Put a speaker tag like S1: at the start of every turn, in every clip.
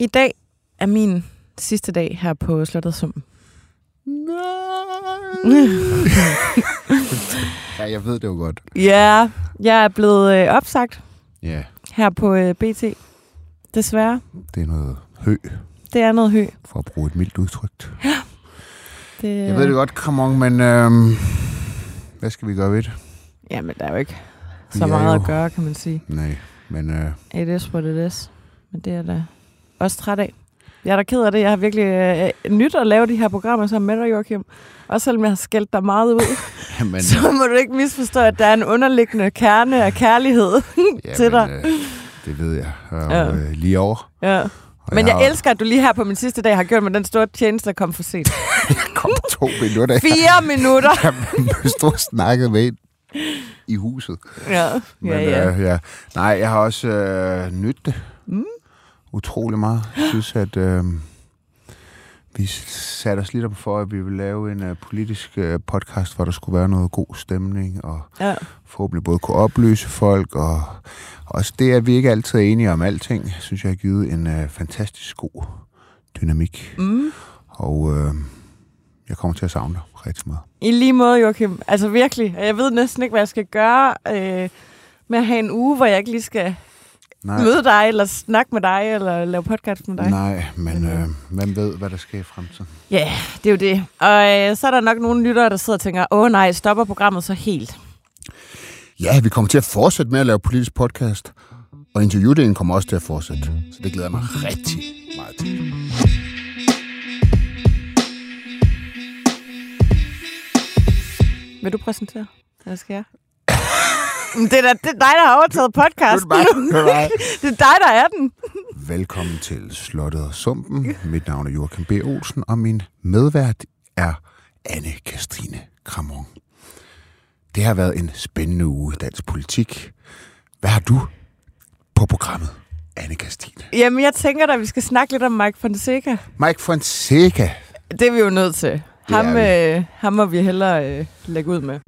S1: I dag er min sidste dag her på Slottet Sumpen.
S2: Nej. ja, jeg ved det jo godt.
S1: Ja, jeg er blevet øh, opsagt
S2: Ja,
S1: her på øh, BT. Desværre.
S2: det er noget hø,
S1: Det er noget hø.
S2: for at bruge et mildt udtryk.
S1: Det,
S2: Jeg ved det godt, come on, men øhm, hvad skal vi gøre ved det?
S1: Jamen, der er jo ikke
S2: Vi
S1: så
S2: er
S1: meget
S2: jo-
S1: at gøre, kan man sige.
S2: Nej, men øh,
S1: It is what it is. Men det er da også træt af. Jeg er da ked af det. Jeg har virkelig øh, nyt at lave de her programmer sammen med dig, Joachim. Også selvom jeg har skældt dig meget ud,
S2: jamen,
S1: så må du ikke misforstå, at der er en underliggende kerne af kærlighed til dig.
S2: Øh, det ved jeg. Og,
S1: Ja.
S2: øh, lige over.
S1: Ja.
S2: Og
S1: Men jeg
S2: har
S1: elsker, at du lige her på min sidste dag har gjort mig den store tjeneste at komme for sent.
S2: kom to minutter.
S1: Fire minutter!
S2: Jeg stod og snakkede med en i huset.
S1: Ja,
S2: Men,
S1: ja, ja.
S2: Øh, ja. Nej, jeg har også øh, nydt det.
S1: Mm.
S2: Utrolig meget. Jeg synes, at øh, vi satte os lidt om for, at vi ville lave en øh, politisk øh, podcast, hvor der skulle være noget god stemning, og
S1: ja.
S2: forhåbentlig både kunne oplyse folk, og også det, at vi ikke altid er enige om alting, synes jeg har givet en øh, fantastisk god dynamik.
S1: Mm.
S2: Og øh, jeg kommer til at savne dig rigtig meget.
S1: I lige måde, Joachim. Altså virkelig. Jeg ved næsten ikke, hvad jeg skal gøre øh, med at have en uge, hvor jeg ikke lige skal
S2: Nej,
S1: møde dig, eller snakke med dig, eller lave podcast med dig.
S2: nej men øh, hvem ved, hvad der sker i fremtiden?
S1: Ja, det er jo det. Og øh, så er der nok nogle lyttere, der sidder og tænker, åh nej, stopper programmet så helt.
S2: Ja, vi kommer til at fortsætte med at lave politisk podcast, og interviewdelen kommer også til at fortsætte. Så det glæder jeg mig rigtig meget til.
S1: Vil du præsentere? Eller skal jeg? Det er, da, det er dig, der har overtaget podcasten. Det er dig, der er den.
S2: Velkommen til Slottet og Sumpen. Mit navn er Joachim B. Olsen, og min medvært er anne Kastrine Kramon. Det har været en spændende uge i dansk politik. Hvad har du på programmet, anne Kastrine?
S1: Jamen, jeg tænker da, vi skal snakke lidt om Mike Fonseca.
S2: Mike Fonseca.
S1: Det er vi jo nødt til. Ham,
S2: er
S1: øh, ham må vi hellere øh, lægge ud med.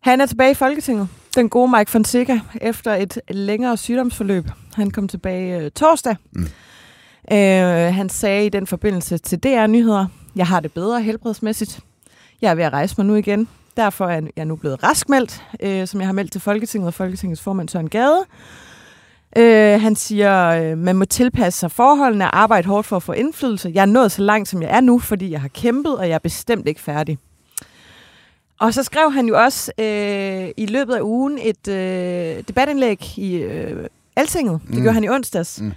S1: Han er tilbage i Folketinget. Den gode Mike Fonseca, efter et længere sygdomsforløb. Han kom tilbage øh, torsdag.
S2: Mm.
S1: Øh, han sagde i den forbindelse til DR Nyheder, jeg har det bedre helbredsmæssigt. Jeg er ved at rejse mig nu igen. Derfor er jeg nu blevet raskmeldt, øh, som jeg har meldt til Folketinget og Folketingets formand Søren Gade. Øh, han siger, øh, man må tilpasse sig forholdene og arbejde hårdt for at få indflydelse. Jeg er nået så langt, som jeg er nu, fordi jeg har kæmpet, og jeg er bestemt ikke færdig. Og så skrev han jo også øh, i løbet af ugen et øh, debatindlæg i øh, Altinget, det
S2: Mm.
S1: gjorde han i onsdags,
S2: Mm.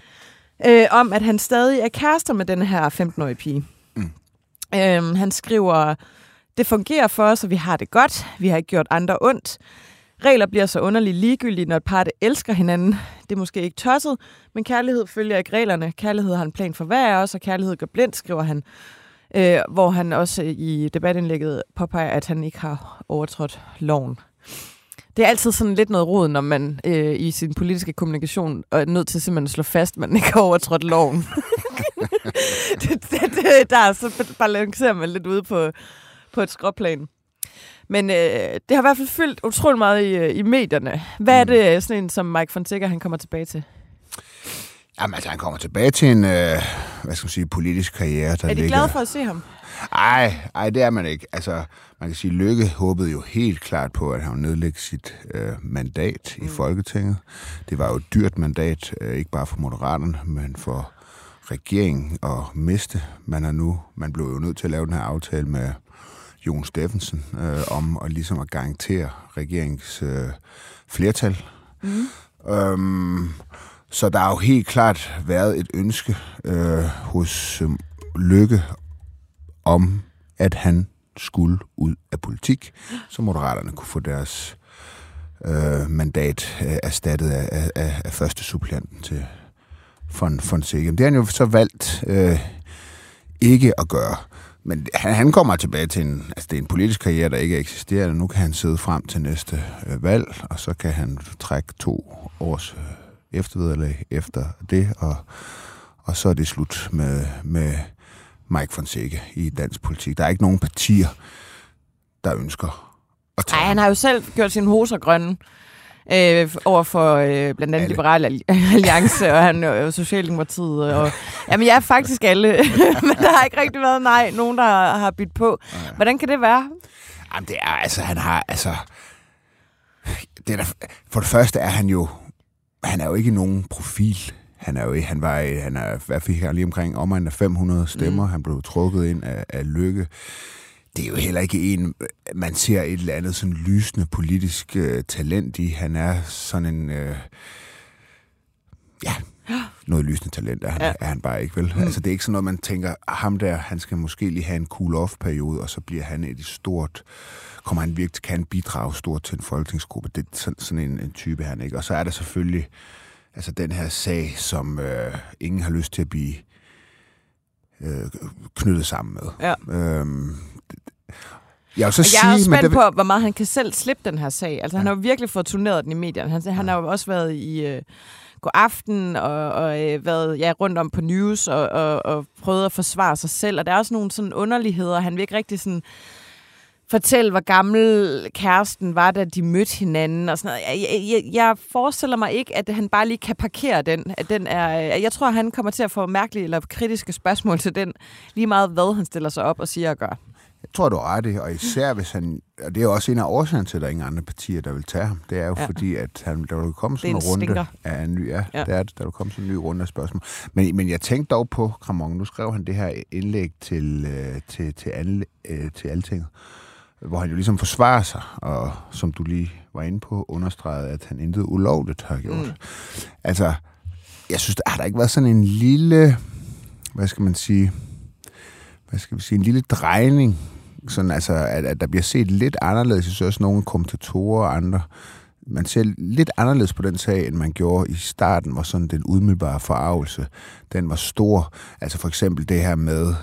S1: øh, om at han stadig er kærester med den her 15-årige pige.
S2: Mm.
S1: Øh, han skriver, det fungerer for os, og vi har det godt. Vi har ikke gjort andre ondt. Regler bliver så underligt ligegyldige, når et par det elsker hinanden. Det er måske ikke tosset, men kærlighed følger ikke reglerne. Kærlighed har en plan for hver af os, og kærlighed gør blind, skriver han. Øh, hvor han også i debatindlægget påpeger, at han ikke har overtrådt loven. Det er altid sådan lidt noget rod, når man øh, i sin politiske kommunikation er nødt til simpelthen at slå fast, at man ikke har overtrådt loven. det, det, det, der så balancerer man lidt ude på, på et skråplan. Men øh, det har i hvert fald fyldt utrolig meget i, øh, i medierne. Hvad er
S2: Mm.
S1: det, øh, sådan en som Mike Fonseca, han kommer tilbage til?
S2: Jamen, altså, han kommer tilbage til en, øh, hvad skal man sige, politisk karriere, der
S1: Er de
S2: ligger...
S1: glade for at se ham?
S2: Ej, ej, det er man ikke. Altså, man kan sige, Lykke håbede jo helt klart på, at han nedlægge sit øh, mandat mm. i Folketinget. Det var jo et dyrt mandat, øh, ikke bare for Moderaterne, men for regeringen at miste. Man er nu, man blev jo nødt til at lave den her aftale med Jon Steffensen øh, om at ligesom at garantere regeringens øh, flertal.
S1: Mm.
S2: Øhm, så der har jo helt klart været et ønske øh, hos øh, Lykke om, at han skulle ud af politik, så moderaterne kunne få deres øh, mandat øh, erstattet af, af, af, første supplanten til Fon, Fonseca. Det har han jo så valgt øh, ikke at gøre. Men han, han kommer tilbage til en, altså det er en politisk karriere, der ikke eksisterer. Nu kan han sidde frem til næste øh, valg, og så kan han trække to års øh, eftervederlag efter det, og, og så er det slut med, med Mike Fonseca i dansk politik. Der er ikke nogen partier, der ønsker at tage
S1: Nej, han har jo selv gjort sine hoser grønne. øh, over for øh, blandt andet
S2: Alle.
S1: Liberale Alliance og han og Socialdemokratiet. Og, jamen, jeg er faktisk alle, men der har ikke rigtig været nej, nogen, der har, har byttet på. Hvordan kan det være?
S2: Jamen, det er, altså, han har, altså... Det er der, for det første er han jo... Han er jo ikke nogen profil. Han er jo han var, han er, hvad fik han lige omkring omegnen af 500 stemmer. Mm. Han blev trukket ind af, af Lykke. Det er jo heller ikke en, man ser et eller andet sådan lysende politisk øh, talent i. Han er sådan en... Øh, ja, noget lysende talent er han,
S1: Ja.
S2: ja. er han bare ikke, vel? Mm. Altså, det er ikke sådan noget, man tænker, "Ah, ham der, han skal måske lige have en cool-off-periode, og så bliver han et stort, kommer han virkelig, kan han bidrage stort til en folketingsgruppe. Det er sådan, sådan en, en type, han ikke. Og så er der selvfølgelig altså den her sag, som øh, ingen har lyst til at blive øh, knyttet sammen med.
S1: Ja.
S2: Øhm, jeg vil så
S1: Og jeg er også
S2: sige, men
S1: spændt
S2: det,
S1: på, hvor meget han kan selv slippe den her sag. Altså, han har jo virkelig fået turneret den i medierne. Han, han har jo også været i øh, God Aften og, og øh, været ja, rundt om på news og, og, og prøvet at forsvare sig selv. Og der er også nogle sådan underligheder. Han vil ikke rigtig sådan fortælle, hvor gammel kæresten var, da de mødte hinanden og sådan noget. Jeg, jeg, jeg, forestiller mig ikke, at han bare lige kan parkere den. At den er, øh, jeg tror, han kommer til at få mærkelige eller kritiske spørgsmål til den, lige meget hvad han stiller sig op og siger og gør.
S2: Jeg tror, du har ret og især hvis han... Og det er også en af årsagerne til, at der er ingen andre partier, der vil tage ham. Det er jo
S1: Ja.
S2: fordi, at han, der vil komme sådan en
S1: en
S2: runde
S1: stinker.
S2: af en ny... Ja,
S1: Ja.
S2: det er det. Der vil komme sådan en ny runde af spørgsmål. Men, men jeg tænkte dog på, Kramon, nu skrev han det her indlæg til, øh, til, til, anle, øh, til Altinget, hvor han jo ligesom forsvarer sig, og som du lige var inde på, understregede, at han intet ulovligt har gjort.
S1: Mm.
S2: Altså, jeg synes, der har der ikke været sådan en lille... Hvad skal man sige? Hvad skal vi sige? En lille drejning sådan altså, at, at der bliver set lidt anderledes. Jeg synes også, nogle kommentatorer og andre, man ser lidt anderledes på den sag, end man gjorde i starten, hvor sådan den udmiddelbare forarvelse, den var stor. Altså for eksempel det her med,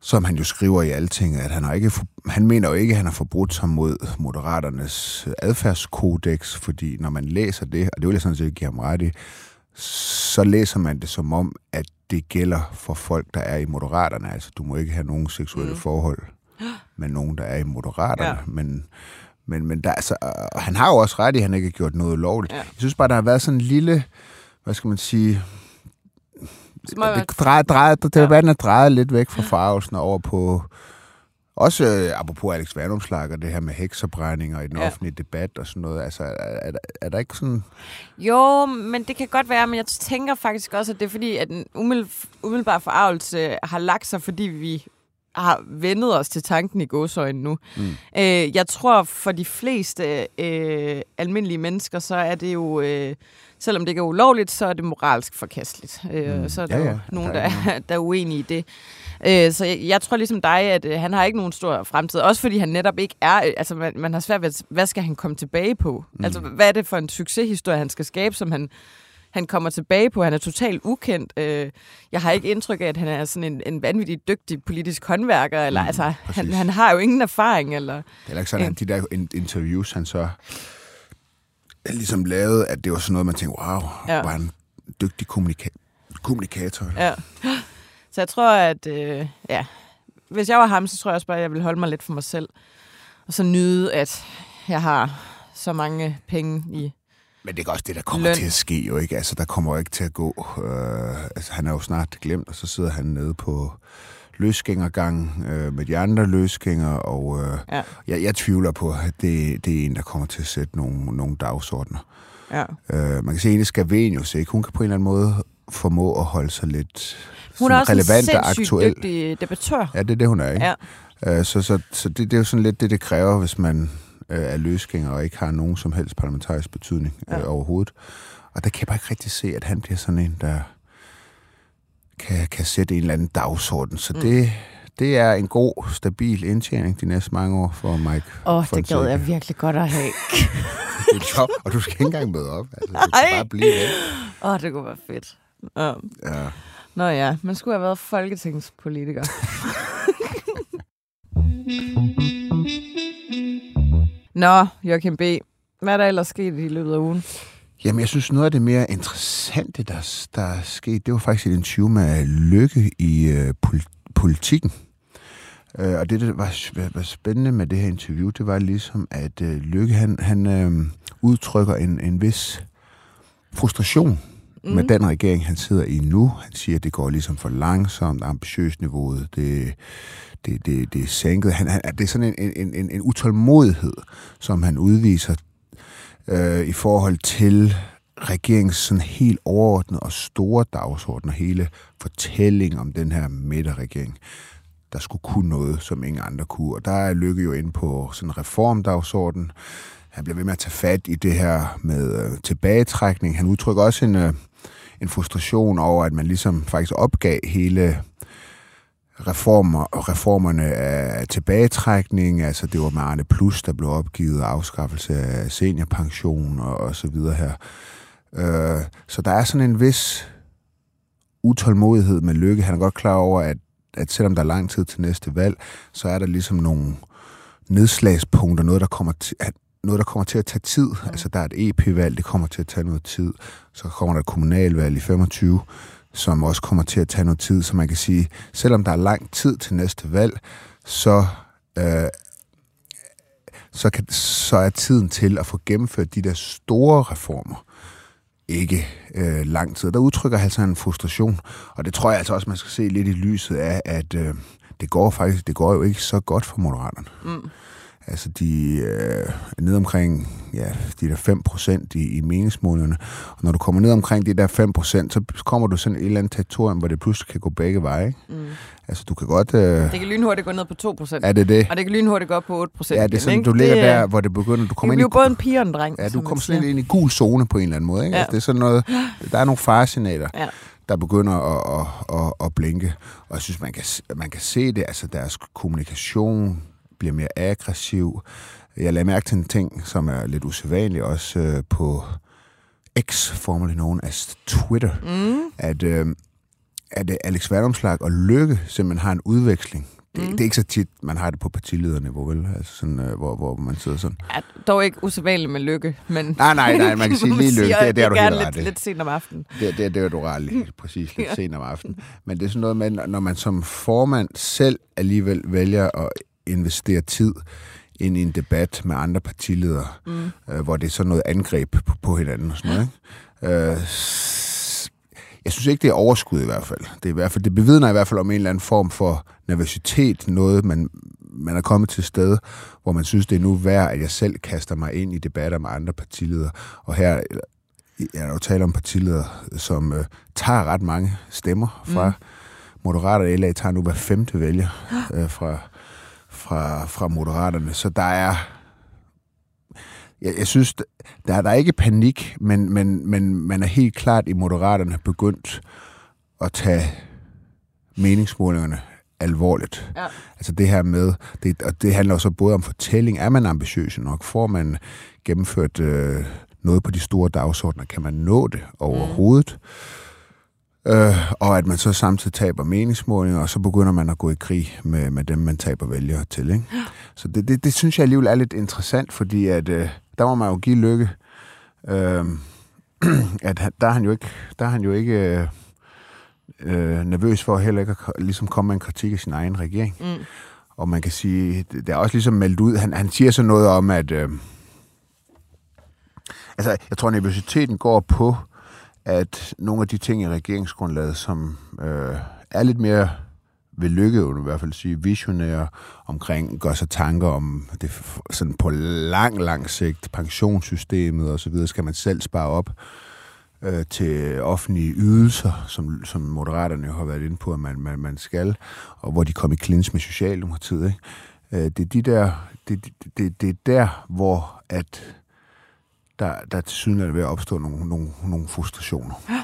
S2: som han jo skriver i alting, at han, har ikke, han mener jo ikke, at han har forbrudt sig mod moderaternes adfærdskodex, fordi når man læser det, og det vil jeg sådan set give ham ret i, så læser man det som om, at det gælder for folk, der er i moderaterne. Altså, du må ikke have nogen seksuelle
S1: Mm.
S2: forhold med nogen, der er i moderaterne.
S1: Ja.
S2: Men, men, men der, altså, og han har jo også ret i, at han ikke har gjort noget lovligt.
S1: Ja.
S2: Jeg synes bare, der har været sådan en lille, hvad skal man sige, det drejer, drejer, det,
S1: Ja.
S2: debatten er drejet lidt væk fra farvelsen over på... Også øh, apropos Alex Vandomslag og det her med hekserbrændinger i den
S1: Ja.
S2: offentlige debat og sådan noget. Altså, er, er, der- er der ikke sådan...
S1: Jo, men det kan godt være, men jeg tænker faktisk også, at det er fordi, at den umiddel- umiddelbare forarvelse har lagt sig, fordi vi har vendet os til tanken i gåsøjne nu. Mm. Øh, jeg tror, for de fleste øh, almindelige mennesker, så er det jo, øh, selvom det ikke er ulovligt, så er det moralsk forkasteligt. Øh,
S2: Mm.
S1: Så er der
S2: Ja,
S1: ja, nogen,
S2: Der
S1: der
S2: er
S1: er, der er uenige i det. Øh, så jeg, jeg tror ligesom dig, at øh, han har ikke nogen stor fremtid. Også fordi han netop ikke er... øh, Altså, man, man har svært ved, hvad skal han komme tilbage på? Mm. Altså, hvad er det for en succeshistorie, han skal skabe, som han, han kommer tilbage på? Han er totalt ukendt. Øh, jeg har ikke indtryk af, at han er sådan en, en vanvittig dygtig politisk håndværker. Eller,
S2: Mm,
S1: altså, han,
S2: præcis.
S1: han har jo ingen erfaring. Eller,
S2: Det er ikke sådan, at de der in- interviews, han så ligesom lavede, at det var sådan noget, man tænkte, wow,
S1: Ja.
S2: var en dygtig kommunika- kommunikator. Ja.
S1: ja. Så jeg tror, at... Øh, ja, hvis jeg var ham, så tror jeg også bare, at jeg ville holde mig lidt for mig selv. Og så nyde, at jeg har så mange penge i
S2: Men det er også det, der kommer
S1: Løn.
S2: Til at ske jo ikke. Altså, der kommer jo ikke til at gå... Øh, altså, han er jo snart glemt, og så sidder han nede på løsgængergang øh, med de andre løsgængere, og øh,
S1: Ja.
S2: jeg, jeg tvivler på, at det, det er en, der kommer til at sætte nogle, nogle dagsordner.
S1: Ja.
S2: Øh, man kan se, at Ines Scavenius, ikke? hun kan på en eller anden måde formå at holde sig lidt
S1: Hun er også
S2: relevant
S1: en
S2: og aktuel.
S1: dygtig debattør.
S2: Ja, det er det, hun er, ikke?
S1: Ja.
S2: Øh, så så, så det, det er jo sådan lidt det, det kræver, hvis man øh, er løsgænger og ikke har nogen som helst parlamentarisk betydning øh,
S1: Ja.
S2: overhovedet. Og der kan jeg bare ikke rigtig se, at han bliver sådan en, der kan, kan sætte en eller anden dagsorden. Så
S1: Mm.
S2: det, det er en god, stabil indtjening de næste mange år for Mike.
S1: Åh, oh, det gad jeg virkelig godt at have.
S2: Job, og du skal ikke engang møde op. Altså, du skal bare blive væk.
S1: Åh, oh, det kunne være fedt. Um.
S2: Ja.
S1: Nå ja, man skulle have været folketingspolitiker. Nå, Joachim B. Hvad er der ellers sket i løbet af ugen?
S2: Jamen, jeg synes, noget af det mere interessante, der, der er sket, det var faktisk et interview med Lykke i øh, pol- politikken. Øh, og det, der var, var, var spændende med det her interview, det var ligesom, at øh, Lykke, han, han øh, udtrykker en, en vis frustration mm. med den regering, han sidder i nu. Han siger, at det går ligesom for langsomt, ambitiøst niveauet, det, det, det, det er sænket. Han, han, det er sådan en, en, en, en utålmodighed, som han udviser øh, i forhold til regeringens sådan helt overordnede og store dagsorden, og hele fortælling om den her midterregering, der skulle kunne noget, som ingen andre kunne. Og der er Lykke jo ind på sådan en reformdagsorden. Han bliver ved med at tage fat i det her med øh, tilbagetrækning. Han udtrykker også en, øh, en frustration over, at man ligesom faktisk opgav hele reformer, reformerne af tilbagetrækning, altså det var med Arne Plus, der blev opgivet, afskaffelse af seniorpension og, og så videre her. Øh, så der er sådan en vis utålmodighed med Lykke. Han er godt klar over, at, at selvom der er lang tid til næste valg, så er der ligesom nogle nedslagspunkter, noget der kommer til, at noget, der kommer til at tage tid. Mm. Altså, der er et EP-valg, det kommer til at tage noget tid. Så kommer der et kommunalvalg i 25, som også kommer til at tage noget tid. Så man kan sige, selvom der er lang tid til næste valg, så, øh, så, kan, så er tiden til at få gennemført de der store reformer ikke øh, lang tid. Der udtrykker altså en frustration, og det tror jeg altså også, man skal se lidt i lyset af, at øh, det går faktisk, det går jo ikke så godt for Moderaterne. Mm. Altså, de øh, ned omkring ja, de der 5 procent i, i meningsmålene. Og når du kommer ned omkring de der 5 procent, så kommer du sådan et eller andet territorium, hvor det pludselig kan gå begge veje. Ikke? Mm. Altså, du kan godt... Øh...
S1: Det kan lynhurtigt gå ned på 2 procent.
S2: Er det det?
S1: Og det kan lynhurtigt gå op på 8 procent.
S2: Ja, det er sådan, igen, du ligger det, der, hvor det begynder... Du kommer
S1: det
S2: ind i,
S1: både en pige og en dreng.
S2: Ja, du kommer sådan lidt ind i gul zone på en eller anden måde. Ikke? Ja. Altså, det er sådan noget... Der er nogle faresignaler. Ja der begynder at, at, at, at blinke. Og jeg synes, man kan, man kan se det, altså deres kommunikation bliver mere aggressiv. Jeg lagde mærke til en ting, som er lidt usædvanlig også øh, på X, formerly known as Twitter, mm. at, øh, at øh, Alex Vandomslag og Lykke simpelthen har en udveksling. Det, mm. det er ikke så tit, man har det på partilederniveau, vel? Altså sådan, øh, hvor, hvor man sidder sådan.
S1: Ja, dog ikke usædvanligt med Lykke, men...
S2: Nej, nej, nej, man kan sige lige Lykke, det, det er du helt ret
S1: lidt, lidt sent om aftenen.
S2: Det, det, det er du ret lige, præcis lidt ja. sent om aftenen. Men det er sådan noget med, når man som formand selv alligevel vælger at investere tid ind i en debat med andre partiledere, mm. øh, hvor det er sådan noget angreb på, på hinanden og sådan noget. Ikke? Øh, jeg synes ikke, det er overskud i hvert fald. Det, er i hvert fald, det bevidner i hvert fald om en eller anden form for nervøsitet, noget man, man er kommet til sted, hvor man synes, det er nu værd, at jeg selv kaster mig ind i debatter med andre partiledere. Og her jeg er jo tale om partiledere, som øh, tager ret mange stemmer fra mm. Moderater. LA tager nu hver femte vælger øh, fra fra, fra Moderaterne. Så der er... Jeg, jeg synes, der, der er ikke panik, men, men, men man er helt klart i Moderaterne begyndt at tage meningsmålingerne alvorligt. Ja. Altså det her med, det, og det handler også både om fortælling. Er man ambitiøs nok? Får man gennemført øh, noget på de store dagsordner? Kan man nå det overhovedet? Mm. Øh, og at man så samtidig taber meningsmålinger, og så begynder man at gå i krig med, med dem, man taber vælgere til. Ikke? Ja. Så det, det, det synes jeg alligevel er lidt interessant, fordi at, øh, der må man jo give lykke. Øh, at der er han jo ikke, der er han jo ikke øh, øh, nervøs for heller ikke at ligesom komme med en kritik af sin egen regering. Mm. Og man kan sige, det er også ligesom meldt ud, han, han siger så noget om, at øh, altså, jeg tror, nervøsiteten går på, at nogle af de ting i regeringsgrundlaget, som øh, er lidt mere vil lykke, i hvert fald sige, visionære omkring, gør sig tanker om det sådan på lang, lang sigt, pensionssystemet og så videre, skal man selv spare op øh, til offentlige ydelser, som, som moderaterne jo har været inde på, at man, man, man skal, og hvor de kom i klins med Socialdemokratiet. Ikke? Øh, det er de der, det, det, det er der, hvor at der, der til syden er ved at opstå nogle, nogle, nogle frustrationer. Ja.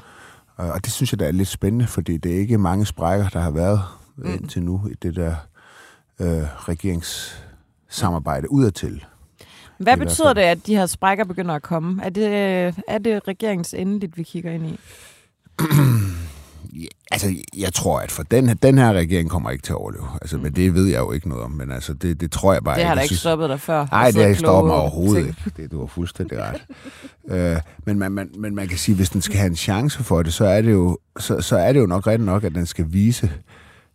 S2: Og det synes jeg, der er lidt spændende, fordi det er ikke mange sprækker, der har været mm. indtil nu i det der øh, regeringssamarbejde udadtil.
S1: Hvad betyder det, at de her sprækker begynder at komme? Er det, er det regeringens endeligt, vi kigger ind i?
S2: Altså, jeg tror, at for den, den her regering kommer ikke til at overleve. Altså, men det ved jeg jo ikke noget om, men altså, det, det tror jeg bare
S1: ikke. Det har
S2: da
S1: ikke stoppet dig før.
S2: Nej, det har ikke stoppet mig overhovedet ikke. Det, du har fuldstændig ret. øh, men, man, man, men man kan sige, hvis den skal have en chance for det, så er det jo, så, så er det jo nok rigtigt nok, at den skal vise,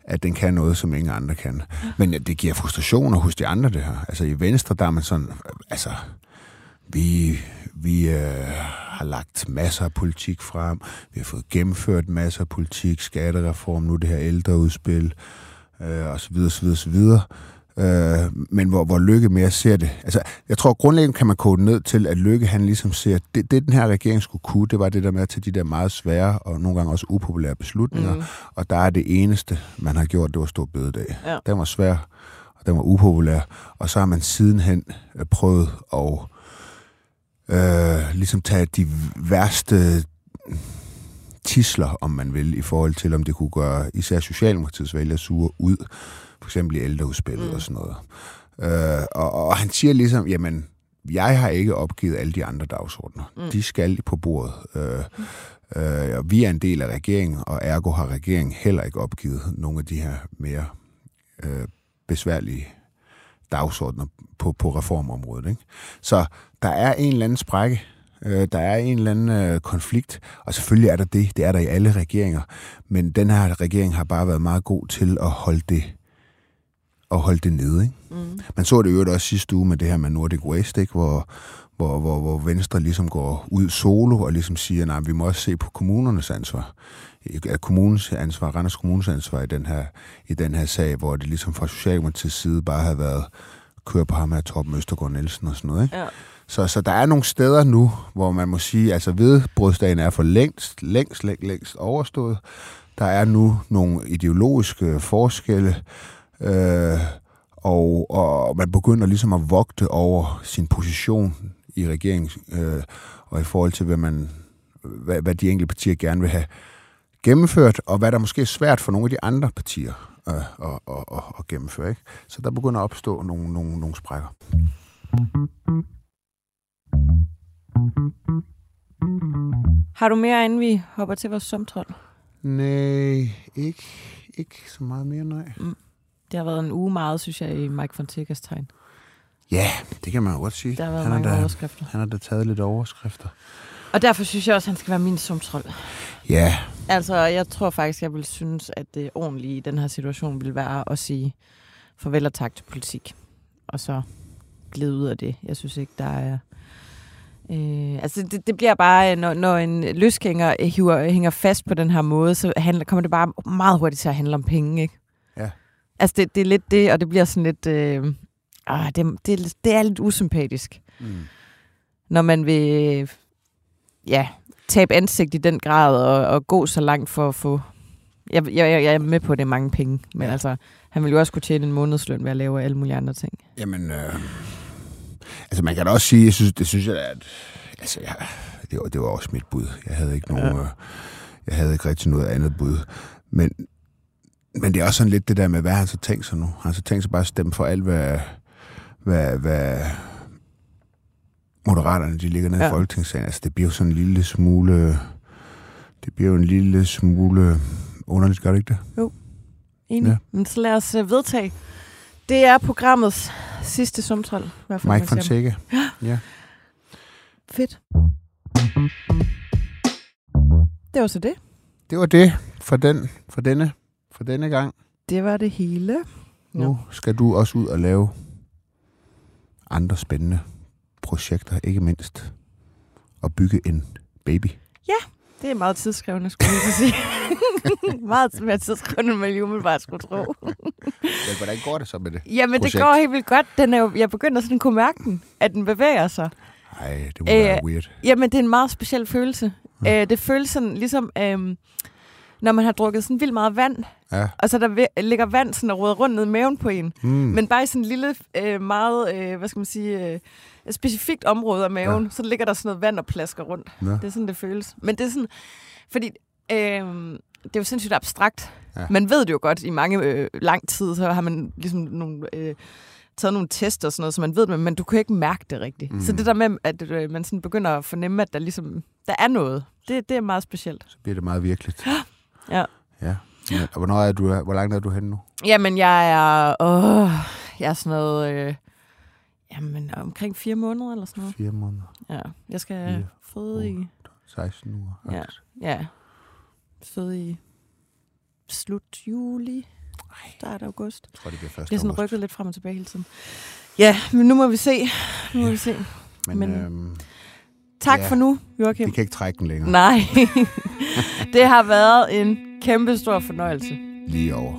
S2: at den kan noget, som ingen andre kan. Men det giver frustrationer hos de andre, det her. Altså i Venstre, der er man sådan, altså, vi, vi øh, har lagt masser af politik frem. Vi har fået gennemført masser af politik, skattereform, nu det her ældreudspil, øh, og så videre, så videre, så videre. Øh, men hvor, hvor Lykke mere ser det. Altså, jeg tror grundlæggende kan man kode ned til, at Lykke han ligesom ser, at det, det den her regering skulle kunne, det var det der med at tage de der meget svære og nogle gange også upopulære beslutninger. Mm. Og der er det eneste, man har gjort, det var stor bededag.
S1: Ja.
S2: Den var svær, og den var upopulær. Og så har man sidenhen øh, prøvet at øh, ligesom tage de værste tisler, om man vil, i forhold til, om det kunne gøre især Socialdemokratiets vælgere sure ud, for eksempel i ældreudspillet mm. og sådan noget. Øh, og, og han siger ligesom, jamen, jeg har ikke opgivet alle de andre dagsordner. Mm. De skal på bordet. Øh, øh, og vi er en del af regeringen, og ergo har regeringen heller ikke opgivet nogle af de her mere øh, besværlige dagsordner på, på reformområdet. Ikke? Så der er en eller anden sprække, øh, der er en eller anden øh, konflikt, og selvfølgelig er der det, det er der i alle regeringer, men den her regering har bare været meget god til at holde det at holde det nede. Ikke? Mm. Man så det jo også sidste uge med det her med Nordic Waste, ikke? Hvor, hvor, hvor, hvor Venstre ligesom går ud solo og ligesom siger, nej, vi må også se på kommunernes ansvar. Kommunens ansvar, Randers Kommunes ansvar i den, her, i den her sag, hvor det ligesom fra Socialdemokratiets side bare har været køre på ham her Torben Østergaard Nielsen og sådan noget. Ikke? Ja. Så, så der er nogle steder nu, hvor man må sige, altså vedbrødsdagen er for længst, længst, længst, længst overstået. Der er nu nogle ideologiske forskelle, øh, og, og man begynder ligesom at vogte over sin position i regeringen, øh, og i forhold til, hvad, man, hvad, hvad de enkelte partier gerne vil have gennemført, og hvad der måske er svært for nogle af de andre partier øh, at, at, at, at gennemføre. Ikke? Så der begynder at opstå nogle, nogle, nogle sprækker.
S1: Har du mere, inden vi hopper til vores somtrol?
S2: Nej, ikke, ikke så meget mere, nej. Mm.
S1: Det har været en uge meget, synes jeg, i Mike Fonseca's tegn.
S2: Ja, det kan man jo godt sige.
S1: Der har været han mange
S2: da,
S1: overskrifter.
S2: Han har da taget lidt overskrifter.
S1: Og derfor synes jeg også, at han skal være min somtrol.
S2: Ja.
S1: Altså, jeg tror faktisk, jeg vil synes, at det ordentlige i den her situation vil være at sige farvel og tak til politik. Og så glide ud af det. Jeg synes ikke, der er... Øh, altså, det, det bliver bare, når, når en løsgænger hiver, hænger fast på den her måde, så handler, kommer det bare meget hurtigt til at handle om penge, ikke?
S2: Ja.
S1: Altså, det, det er lidt det, og det bliver sådan lidt... Øh, ah, det, det, det er lidt usympatisk. Mm. Når man vil ja, tabe ansigt i den grad og, og gå så langt for at få... Jeg, jeg, jeg er med på, at det er mange penge, men ja. altså, han vil jo også kunne tjene en månedsløn ved at lave alle mulige andre ting.
S2: Jamen, øh, altså man kan da også sige, jeg synes, det synes jeg, at altså, jeg, det, var, det var også mit bud. Jeg havde ikke nogen, ja. øh, jeg havde ikke rigtig noget andet bud. Men, men det er også sådan lidt det der med, hvad han så tænkt sig nu. Han har så tænkt sig bare at stemme for alt, hvad, hvad, hvad Moderaterne, de ligger nede ja. i Folketingssalen. Altså, det bliver jo sådan en lille smule... Det bliver jo en lille smule underligt, gør det ikke det?
S1: Jo, enig. Ja. Men så lad os uh, vedtage. Det er programmets sidste sumtrol.
S2: Mike Fonseca.
S1: Ja.
S2: ja.
S1: Fedt. Det var så det.
S2: Det var det for, den, for, denne, for denne gang.
S1: Det var det hele.
S2: Nu skal du også ud og lave andre spændende projekter, ikke mindst at bygge en baby.
S1: Ja, det er meget tidskrævende, skulle jeg sige. meget mere tidskrævende, end man umiddelbart skulle tro.
S2: Men hvordan går det så med det
S1: Jamen,
S2: projekt?
S1: det går helt vildt godt. Den er jo, jeg begynder sådan at kunne mærke den, at den bevæger sig.
S2: Nej, det må Æh, være weird.
S1: Jamen, det er en meget speciel følelse. Ja. Æh, det føles sådan ligesom... Øh, når man har drukket sådan vildt meget vand, ja. og så der ligger vand sådan og råder rundt ned i maven på en. Mm. Men bare i sådan en lille, øh, meget, øh, hvad skal man sige, øh, specifikt område af maven, ja. så ligger der sådan noget vand og plasker rundt. Ja. Det er sådan, det føles. Men det er sådan, fordi øh, det er jo sindssygt abstrakt. Ja. Man ved det jo godt i mange øh, lang tid, så har man ligesom nogle... Øh, taget nogle tester og sådan noget, så man ved det, men du kan ikke mærke det rigtigt. Mm. Så det der med, at øh, man sådan begynder at fornemme, at der ligesom der er noget, det, det er meget specielt.
S2: Så bliver det meget virkeligt.
S1: Ja.
S2: Ja. ja. Og hvornår er du, hvor langt er du henne nu?
S1: Jamen, jeg er, åh, jeg er sådan noget, øh, jamen, omkring fire måneder eller sådan noget.
S2: Fire måneder.
S1: Ja, jeg skal føde i...
S2: 16 uger.
S1: Ja, ja. Føde i slut juli, start august.
S2: Jeg tror, det bliver først
S1: Det er sådan rykket lidt frem og tilbage hele tiden. Ja, men nu må vi se. Nu må ja. vi se.
S2: Men,
S1: Men-
S2: Men øhm,
S1: Tak
S2: Ja.
S1: for nu, Joachim.
S2: vi kan ikke trække den længere.
S1: Nej, det har været en kæmpe stor fornøjelse.
S2: Lige over.